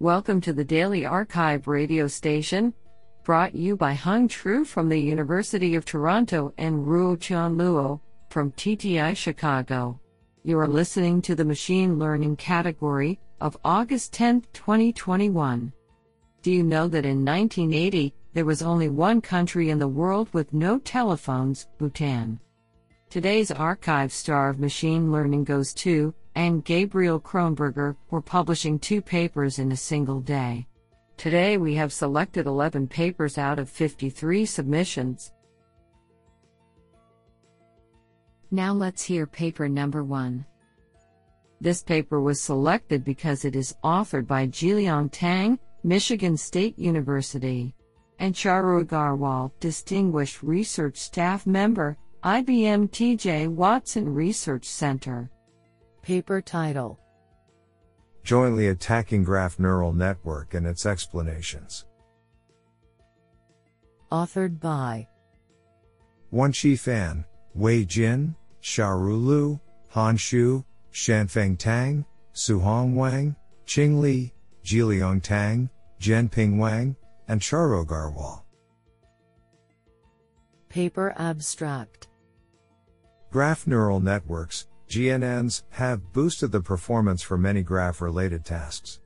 Welcome to the Daily arXiv radio station, brought you by Hung Tru from the University of Toronto and Ruo Chan Luo from TTI Chicago. You are listening to the Machine Learning category of August 10, 2021. Do you know that in 1980, there was only one country in the world with no telephones, Bhutan? Today's archive star of machine learning goes to and Gabriel Kronberger were publishing two papers in a single day. Today we have selected 11 papers out of 53 submissions. Now let's hear paper number one. This paper was selected because it is authored by Jiliang Tang, Michigan State University, and Charu Aggarwal, Distinguished Research Staff Member, IBM TJ Watson Research Center. Paper title Jointly Attacking Graph Neural Network and Its Explanations. Authored by Wenqi Fan, Wei Jin, Xiaorui Liu, Han Xu, Xianfeng Tang, Suhang Wang, Qing Li, Jiliang Tang, Jianping Wang, and Charu Aggarwal. Paper Abstract Graph neural networks, GNNs, have boosted the performance for many graph related tasks.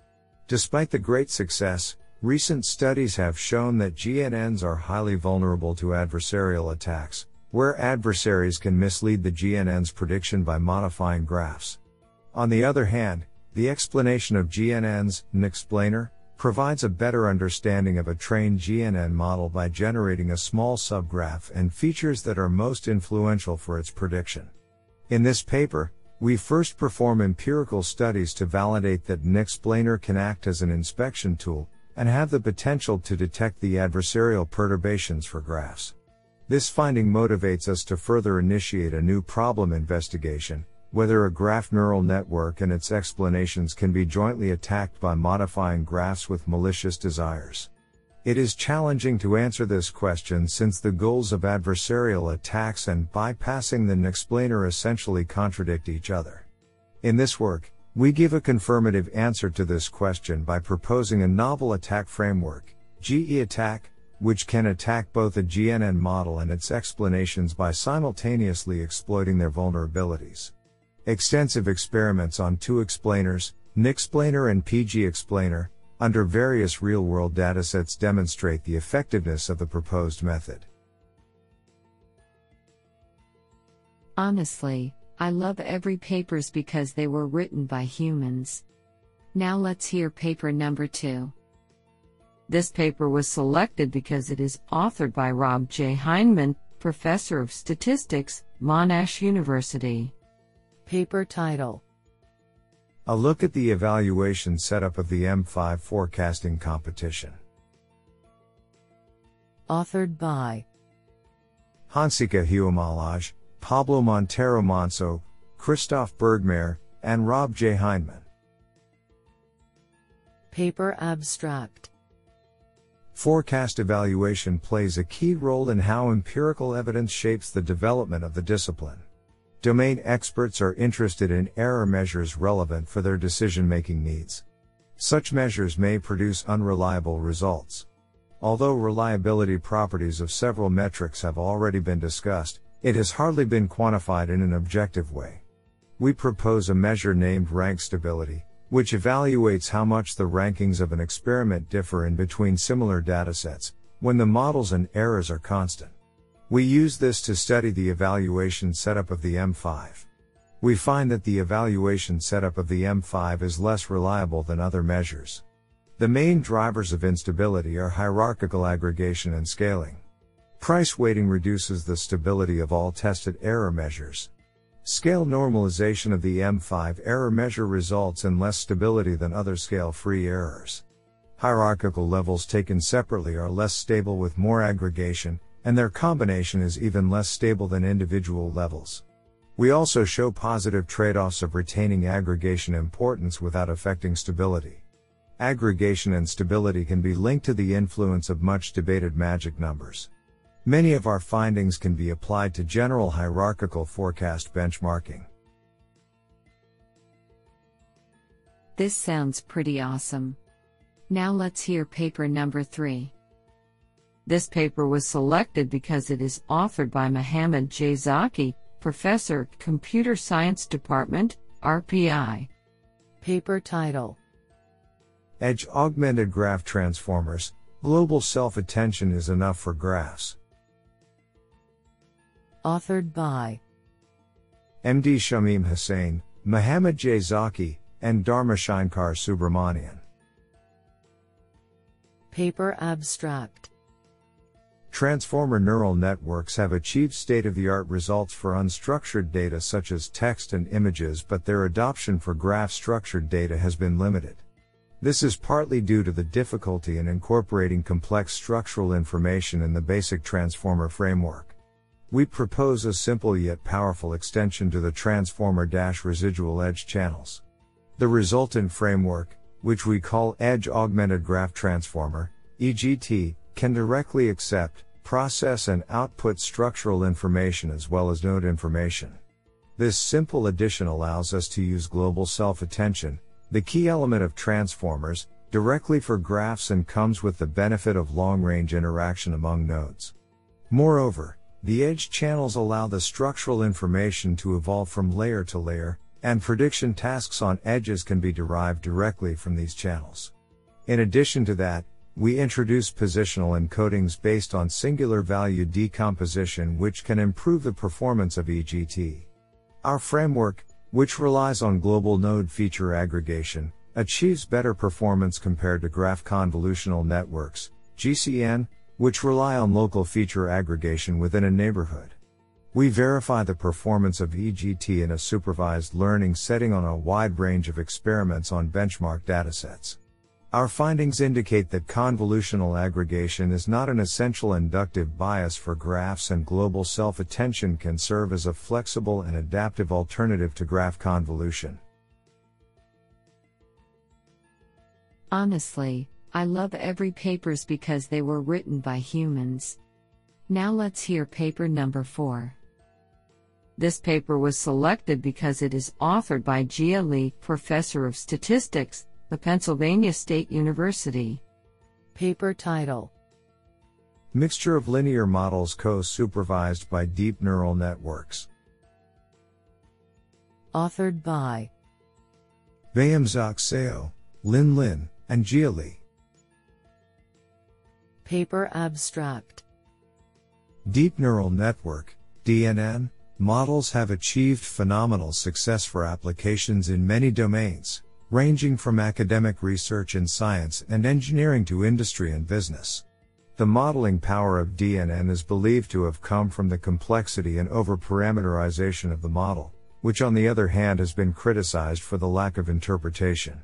Despite the great success, recent studies have shown that GNNs are highly vulnerable to adversarial attacks, where adversaries can mislead the GNN's prediction by modifying graphs. On the other hand, the explanation of GNNs, GNNExplainer, provides a better understanding of a trained GNN model by generating a small subgraph and features that are most influential for its prediction. In this paper, we first perform empirical studies to validate that an explainer can act as an inspection tool and have the potential to detect the adversarial perturbations for graphs. This finding motivates us to further initiate a new problem investigation, whether a graph neural network and its explanations can be jointly attacked by modifying graphs with malicious desires. It is challenging to answer this question since the goals of adversarial attacks and bypassing the explainer essentially contradict each other. In this work, we give a confirmative answer to this question by proposing a novel attack framework, GE Attack, which can attack both a GNN model and its explanations by simultaneously exploiting their vulnerabilities. Extensive experiments on two explainers, GNNExplainer and PG Explainer, under various real world datasets demonstrate the effectiveness of the proposed method. Honestly, I love every papers because they were written by humans. Now let's hear paper number 2. This paper was selected because it is authored by Rob J. Hyndman, Professor of Statistics, Monash University. Paper title a look at the evaluation setup of the M5 forecasting competition. Authored by Hansika Hewamalage, Pablo Montero Manso, Christoph Bergmeir, and Rob J. Hyndman. Paper Abstract Forecast evaluation plays a key role in how empirical evidence shapes the development of the discipline. Domain experts are interested in error measures relevant for their decision making needs. Such measures may produce unreliable results. Although reliability properties of several metrics have already been discussed, it has hardly been quantified in an objective way. We propose a measure named rank stability, which evaluates how much the rankings of an experiment differ in between similar datasets, when the models and errors are constant. We use this to study the evaluation setup of the M5. We find that the evaluation setup of the M5 is less reliable than other measures. The main drivers of instability are hierarchical aggregation and scaling. Price weighting reduces the stability of all tested error measures. Scale normalization of the M5 error measure results in less stability than other scale free errors. Hierarchical levels taken separately are less stable with more aggregation, and their combination is even less stable than individual levels. We also show positive trade offs of retaining aggregation importance without affecting stability. Aggregation and stability can be linked to the influence of much debated magic numbers. Many of our findings can be applied to general hierarchical forecast benchmarking. This sounds pretty awesome. Now let's hear paper number 3. This paper was selected because it is authored by Mohammad J. Zaki, Professor, Computer Science Department, RPI. Paper title Edge Augmented Graph Transformers Global Self Attention is Enough for Graphs. Authored by MD Shamim Hussain, Mohammad J. Zaki, and Dharma Shankar Subramanian. Paper Abstract Transformer neural networks have achieved state of the art results for unstructured data such as text and images, but their adoption for graph structured data has been limited. This is partly due to the difficulty in incorporating complex structural information in the basic transformer framework we propose a simple yet powerful extension to the transformer residual edge channels. The resultant framework, which we call Edge Augmented Graph Transformer, EGT, can directly accept, process and output structural information as well as node information. This simple addition allows us to use global self-attention, the key element of transformers, directly for graphs and comes with the benefit of long-range interaction among nodes. Moreover, the edge channels allow the structural information to evolve from layer to layer, and prediction tasks on edges can be derived directly from these channels. In addition to that, we introduce positional encodings based on singular value decomposition which can improve the performance of EGT. Our framework, which relies on global node feature aggregation, achieves better performance compared to graph convolutional networks, GCN, which rely on local feature aggregation within a neighborhood. We verify the performance of EGT in a supervised learning setting on a wide range of experiments on benchmark datasets. Our findings indicate that convolutional aggregation is not an essential inductive bias for graphs and global self-attention can serve as a flexible and adaptive alternative to graph convolution. Honestly, I love every papers because they were written by humans. Now let's hear paper number 4. This paper was selected because it is authored by Jia Li, Professor of Statistics, the Pennsylvania State University. Paper title Mixture of linear models co-supervised by deep neural networks. Authored by Beomseok Seo, Lin Lin, and Jia Li. Paper Abstract Deep Neural Network, DNN, models have achieved phenomenal success for applications in many domains, ranging from academic research in science and engineering to industry and business. The modeling power of DNN is believed to have come from the complexity and over-parameterization of the model, which on the other hand has been criticized for the lack of interpretation.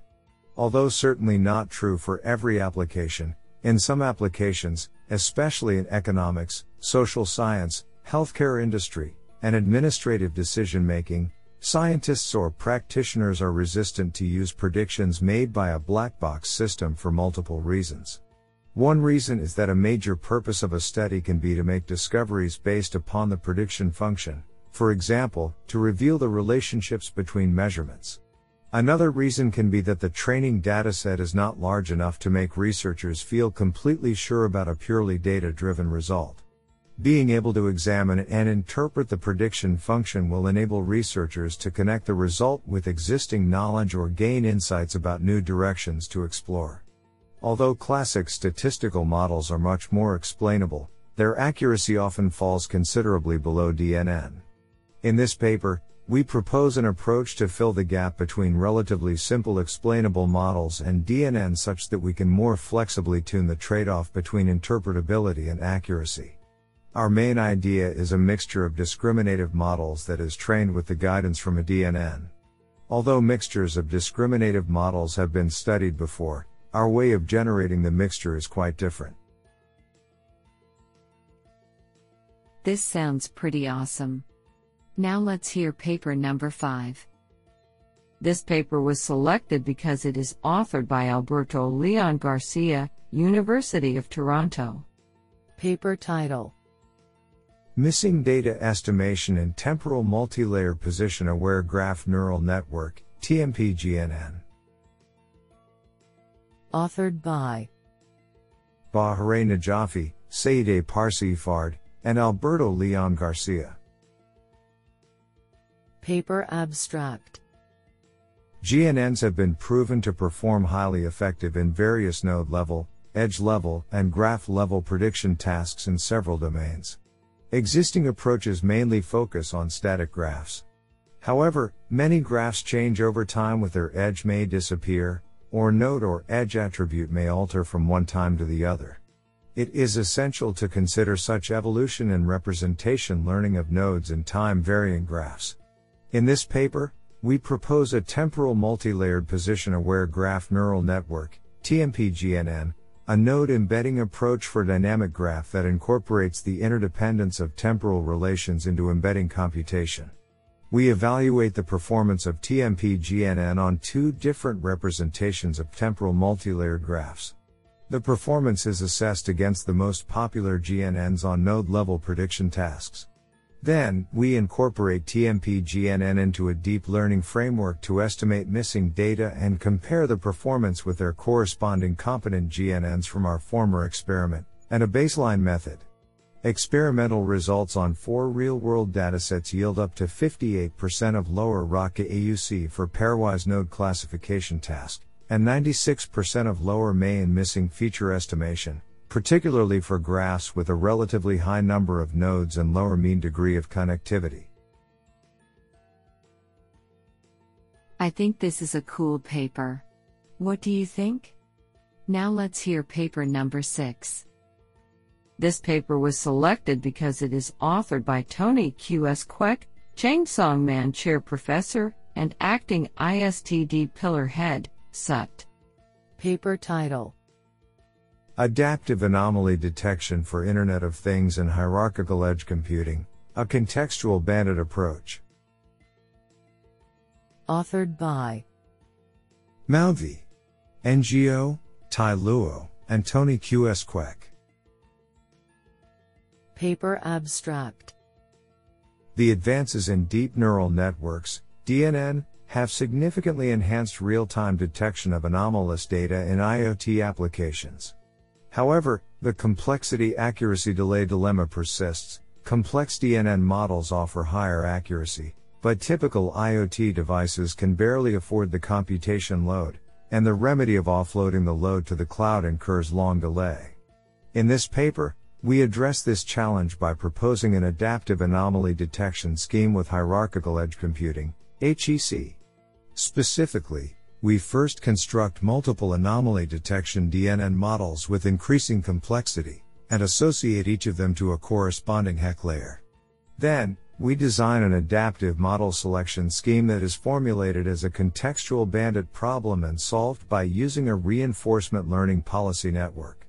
Although certainly not true for every application, in some applications, especially in economics, social science, healthcare industry, and administrative decision making, scientists or practitioners are resistant to use predictions made by a black box system for multiple reasons. One reason is that a major purpose of a study can be to make discoveries based upon the prediction function, for example, to reveal the relationships between measurements. Another reason can be that the training dataset is not large enough to make researchers feel completely sure about a purely data driven result. Being able to examine and interpret the prediction function will enable researchers to connect the result with existing knowledge or gain insights about new directions to explore. Although classic statistical models are much more explainable, their accuracy often falls considerably below DNN. In this paper, we propose an approach to fill the gap between relatively simple explainable models and DNN such that we can more flexibly tune the trade off between interpretability and accuracy. Our main idea is a mixture of discriminative models that is trained with the guidance from a DNN. Although mixtures of discriminative models have been studied before, our way of generating the mixture is quite different. This sounds pretty awesome. Now let's hear paper number 5. This paper was selected because it is authored by Alberto Leon Garcia, University of Toronto. Paper title Missing Data Estimation in Temporal Multilayer Position Aware Graph Neural Network, TMP-GNN. Authored by Bahareh Najafi, Saeedeh Parsaeefard, and Alberto Leon Garcia. Paper Abstract GNNs have been proven to perform highly effective in various node level, edge level, and graph level prediction tasks in several domains. Existing approaches mainly focus on static graphs. However, many graphs change over time with their edge may disappear, or node or edge attribute may alter from one time to the other. It is essential to consider such evolution and representation learning of nodes in time varying graphs. In this paper, we propose a temporal multi-layered position-aware graph neural network, TMP-GNN, a node embedding approach for dynamic graph that incorporates the interdependence of temporal relations into embedding computation. We evaluate the performance of TMP-GNN on two different representations of temporal multi-layered graphs. The performance is assessed against the most popular GNNs on node level prediction tasks. Then, we incorporate TMP GNN into a deep learning framework to estimate missing data and compare the performance with their corresponding competent GNNs from our former experiment, and a baseline method. Experimental results on four real world datasets yield up to 58% of lower ROC AUC for pairwise node classification task, and 96% of lower may and missing feature estimation, particularly for graphs with a relatively high number of nodes and lower mean degree of connectivity. I think this is a cool paper. What do you think? Now let's hear paper number 6. This paper was selected because it is authored by Tony Q.S. Quek, Cheng Tsang Man Chair Professor, and Acting ISTD Pillar Head, SUT. Paper title Adaptive Anomaly Detection for Internet of Things and Hierarchical Edge Computing, a Contextual Bandit Approach. Authored by Maovi, NGO, Tie Luo, and Tony Q.S. Quek. Paper Abstract The advances in deep neural networks, DNN, have significantly enhanced real time detection of anomalous data in IoT applications. However, the complexity accuracy delay dilemma persists. Complex DNN models offer higher accuracy, but typical IoT devices can barely afford the computation load, and the remedy of offloading the load to the cloud incurs long delay. In this paper, we address this challenge by proposing an adaptive anomaly detection scheme with hierarchical edge computing, HEC. Specifically, we first construct multiple anomaly detection DNN models with increasing complexity, and associate each of them to a corresponding HEC layer. Then, we design an adaptive model selection scheme that is formulated as a contextual bandit problem and solved by using a reinforcement learning policy network.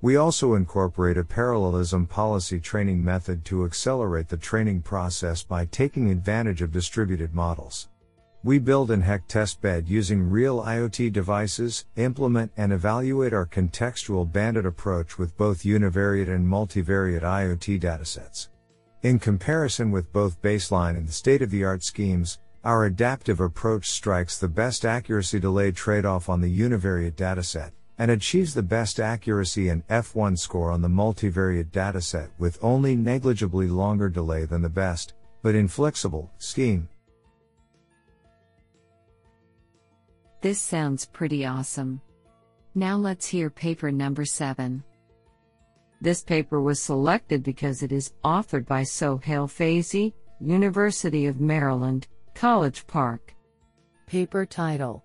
We also incorporate a parallelism policy training method to accelerate the training process by taking advantage of distributed models. We build an HEC testbed using real IoT devices, implement and evaluate our contextual bandit approach with both univariate and multivariate IoT datasets. In comparison with both baseline and state of the art schemes, our adaptive approach strikes the best accuracy delay trade off on the univariate dataset, and achieves the best accuracy and F1 score on the multivariate dataset with only negligibly longer delay than the best, but inflexible, scheme. This sounds pretty awesome. Now let's hear paper number 7. This paper was selected because it is authored by Soheil Feizi, University of Maryland, College Park. Paper title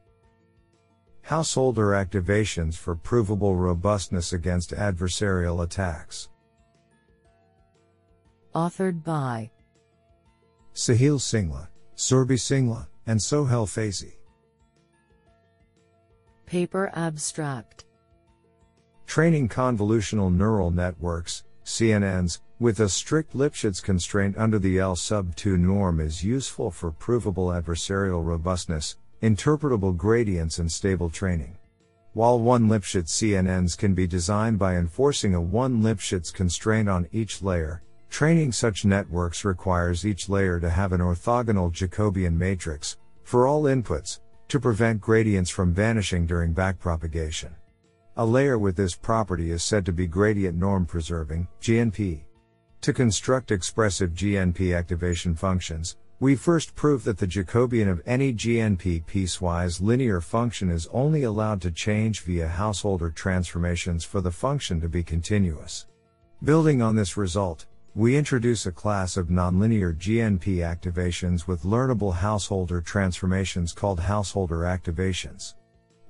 Householder activations for provable robustness against adversarial attacks. Authored by Sahil Singla, Surbhi Singla, and Soheil Feizi. Paper Abstract Training convolutional neural networks, CNNs, with a strict Lipschitz constraint under the L sub 2 norm is useful for provable adversarial robustness, interpretable gradients, and stable training. While one Lipschitz CNNs can be designed by enforcing a one Lipschitz constraint on each layer, training such networks requires each layer to have an orthogonal Jacobian matrix, for all inputs, to prevent gradients from vanishing during backpropagation. A layer with this property is said to be gradient norm preserving, GNP. To construct expressive GNP activation functions, we first prove that the Jacobian of any GNP piecewise linear function is only allowed to change via Householder transformations for the function to be continuous. Building on this result, we introduce a class of nonlinear GNP activations with learnable householder transformations called householder activations.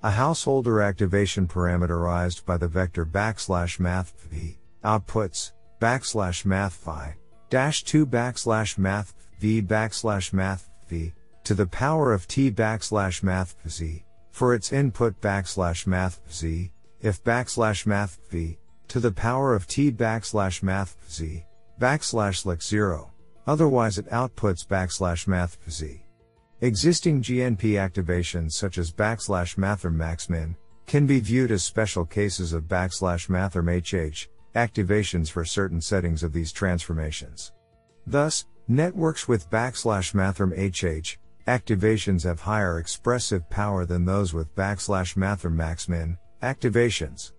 A householder activation parameterized by the vector backslash math v outputs backslash math phi dash 2 backslash math v backslash math v to the power of t backslash math z for its input backslash math z if backslash math v to the power of t backslash math z backslash leq 0 otherwise it outputs backslash math z Existing GNP activations such as backslash mathrm maxmin can be viewed as special cases of backslash mathrm HH activations for certain settings of these transformations. Thus, networks with backslash mathrm HH activations have higher expressive power than those with backslash mathrm maxmin activations.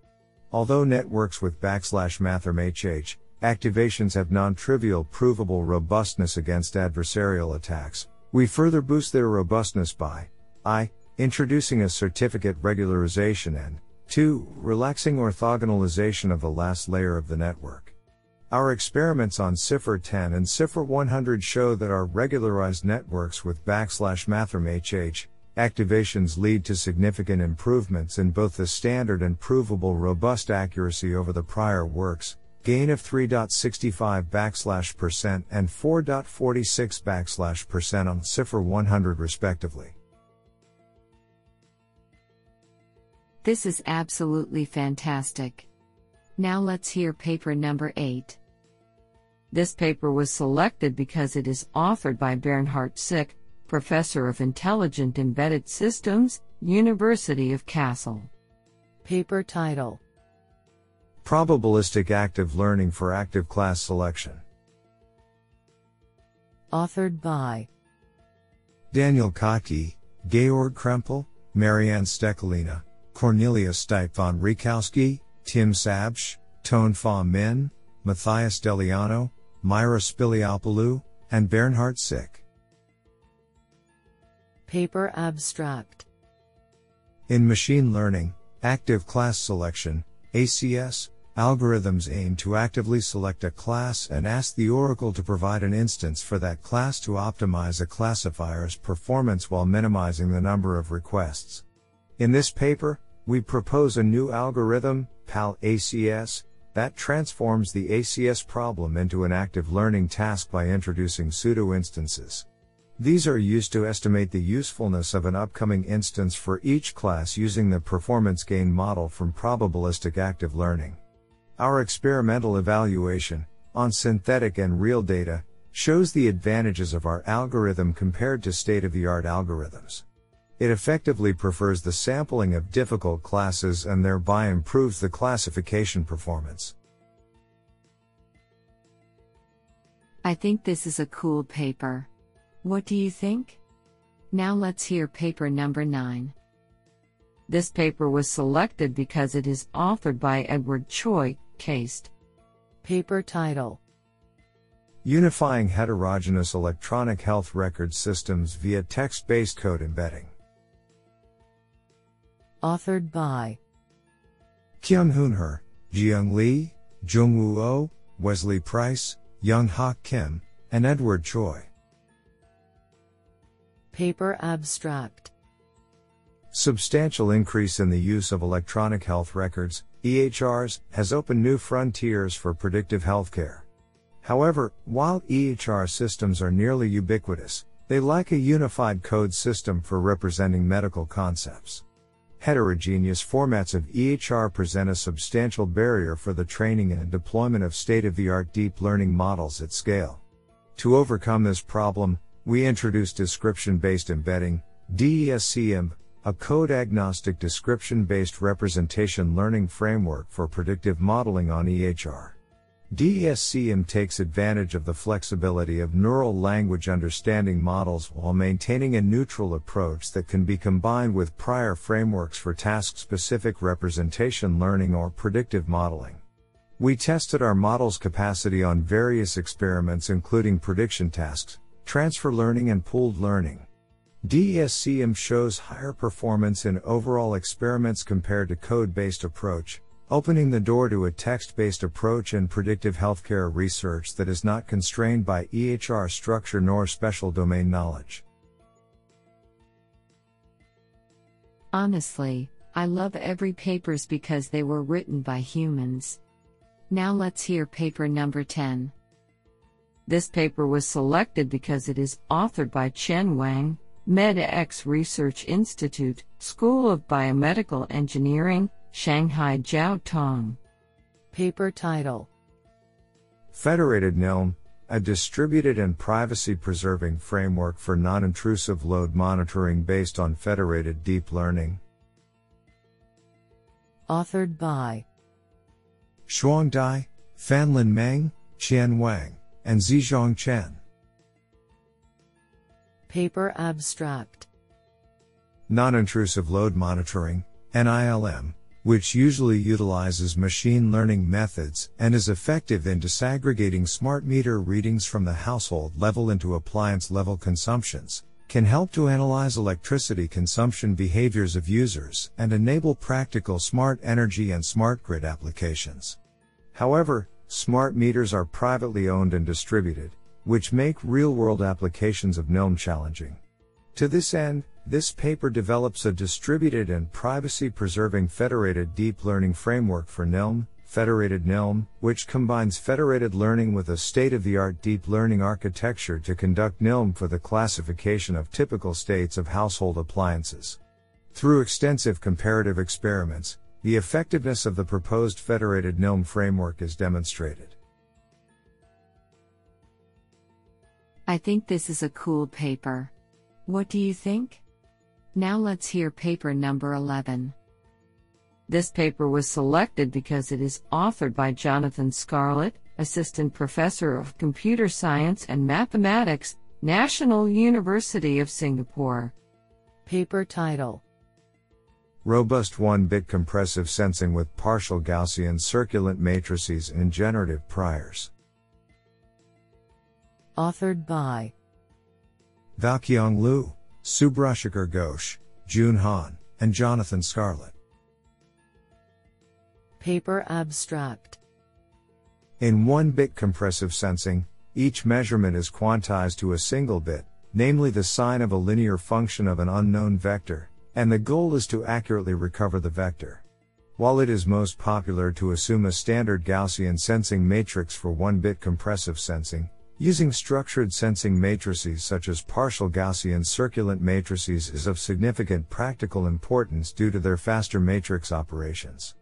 Although networks with backslash mathrm HH activations have non-trivial provable robustness against adversarial attacks, we further boost their robustness by I. Introducing a certificate regularization and 2. Relaxing orthogonalization of the last layer of the network. Our experiments on CIFAR 10 and CIFAR 100 show that our regularized networks with backslash mathrm activations lead to significant improvements in both the standard and provable robust accuracy over the prior works, gain of 3.65 backslash percent and 4.46 backslash percent on CIFAR 100 respectively. This is absolutely fantastic. Now let's hear paper number 8. This paper was selected because it is authored by Bernhard Sick, Professor of Intelligent Embedded Systems, University of Kassel. Paper title Probabilistic Active Learning for Active Class Selection. Authored by Daniel Kottke, Georg Krempel, Marianne Stecklina, Cornelia Styp von Rekowski, Tim Sabsch, Tuan Pham Minh, Matthias Deliano, Myra Spiliopoulou, and Bernhard Sick. Paper Abstract In machine learning, active class selection, ACS, Algorithms aim to actively select a class and ask the Oracle to provide an instance for that class to optimize a classifier's performance while minimizing the number of requests. In this paper, we propose a new algorithm, PAL ACS, that transforms the ACS problem into an active learning task by introducing pseudo instances. These are used to estimate the usefulness of an upcoming instance for each class using the performance gain model from probabilistic active learning. Our experimental evaluation, on synthetic and real data, shows the advantages of our algorithm compared to state of the art algorithms. It effectively prefers the sampling of difficult classes and thereby improves the classification performance. I think this is a cool paper. What do you think? Now let's hear paper number 9. This paper was selected because it is authored by Edward Choi, KAIST. Paper title Unifying Heterogeneous Electronic Health Record Systems via Text Based Code Embedding. Authored by Kyung Hoon Hur, Jiyoung Lee, Jungwoo Oh, Wesley Price, Young Hak Kim, and Edward Choi. Paper Abstract Substantial increase in the use of electronic health records, EHRs, has opened new frontiers for predictive healthcare. However, while EHR systems are nearly ubiquitous, they lack a unified code system for representing medical concepts. Heterogeneous formats of EHR present a substantial barrier for the training and deployment of state of the art deep learning models at scale. To overcome this problem, we introduced description based embedding, DESCEMB, a code agnostic description based representation learning framework for predictive modeling on EHR. DESCEMB takes advantage of the flexibility of neural language understanding models while maintaining a neutral approach that can be combined with prior frameworks for task specific representation learning or predictive modeling. We tested our model's capacity on various experiments, including prediction tasks, transfer learning, and pooled learning. DESCEMB shows higher performance in overall experiments compared to code based approach, opening the door to a text based approach and predictive healthcare research that is not constrained by EHR structure nor special domain knowledge. Honestly, I love every papers because they were written by humans. Now let's hear paper number 10. This paper was selected because it is authored by Chen Wang, MedX Research Institute, School of Biomedical Engineering, Shanghai Jiao Tong. Paper title Federated NILM, a distributed and privacy preserving framework for non intrusive load monitoring based on federated deep learning. Authored by Shuang Dai, Fanlin Meng, Qian Wang, and Zhizhong Chen. Paper Abstract Non intrusive load monitoring, NILM, which usually utilizes machine learning methods and is effective in disaggregating smart meter readings from the household level into appliance level consumptions, can help to analyze electricity consumption behaviors of users and enable practical smart energy and smart grid applications. However, smart meters are privately owned and distributed, which make real world applications of NILM challenging. To this end, this paper develops a distributed and privacy preserving federated deep learning framework for NILM, Federated NILM, which combines federated learning with a state of the art deep learning architecture to conduct NILM for the classification of typical states of household appliances. Through extensive comparative experiments, the effectiveness of the proposed federated NILM framework is demonstrated. I think this is a cool paper. What do you think? Now let's hear paper number 11. This paper was selected because it is authored by Jonathan Scarlett, Assistant Professor of Computer Science and Mathematics, National University of Singapore. Paper title Robust 1 bit compressive sensing with partial Gaussian circulant matrices and generative priors. Authored by Valqiang Liu, Subhroshekhar Ghosh, Jun Han, and Jonathan Scarlett. Paper Abstract In 1 bit compressive sensing, each measurement is quantized to a single bit, namely the sign of a linear function of an unknown vector, and the goal is to accurately recover the vector. While it is most popular to assume a standard Gaussian sensing matrix for 1 bit compressive sensing, Using structured sensing matrices such as partial Gaussian circulant matrices is of significant practical importance due to their faster matrix operations.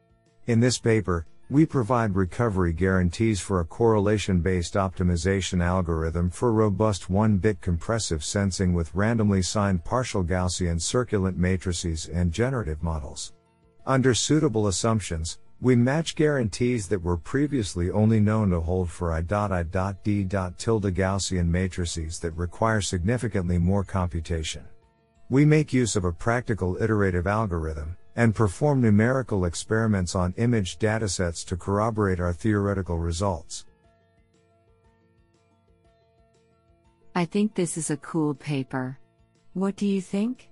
In this paper, we provide recovery guarantees for a correlation based optimization algorithm for robust 1 bit compressive sensing with randomly signed partial Gaussian circulant matrices and generative models. Under suitable assumptions, we match guarantees that were previously only known to hold for I.I.D. tilde Gaussian matrices that require significantly more computation. We make use of a practical iterative algorithm, and perform numerical experiments on image datasets to corroborate our theoretical results. I think this is a cool paper. What do you think?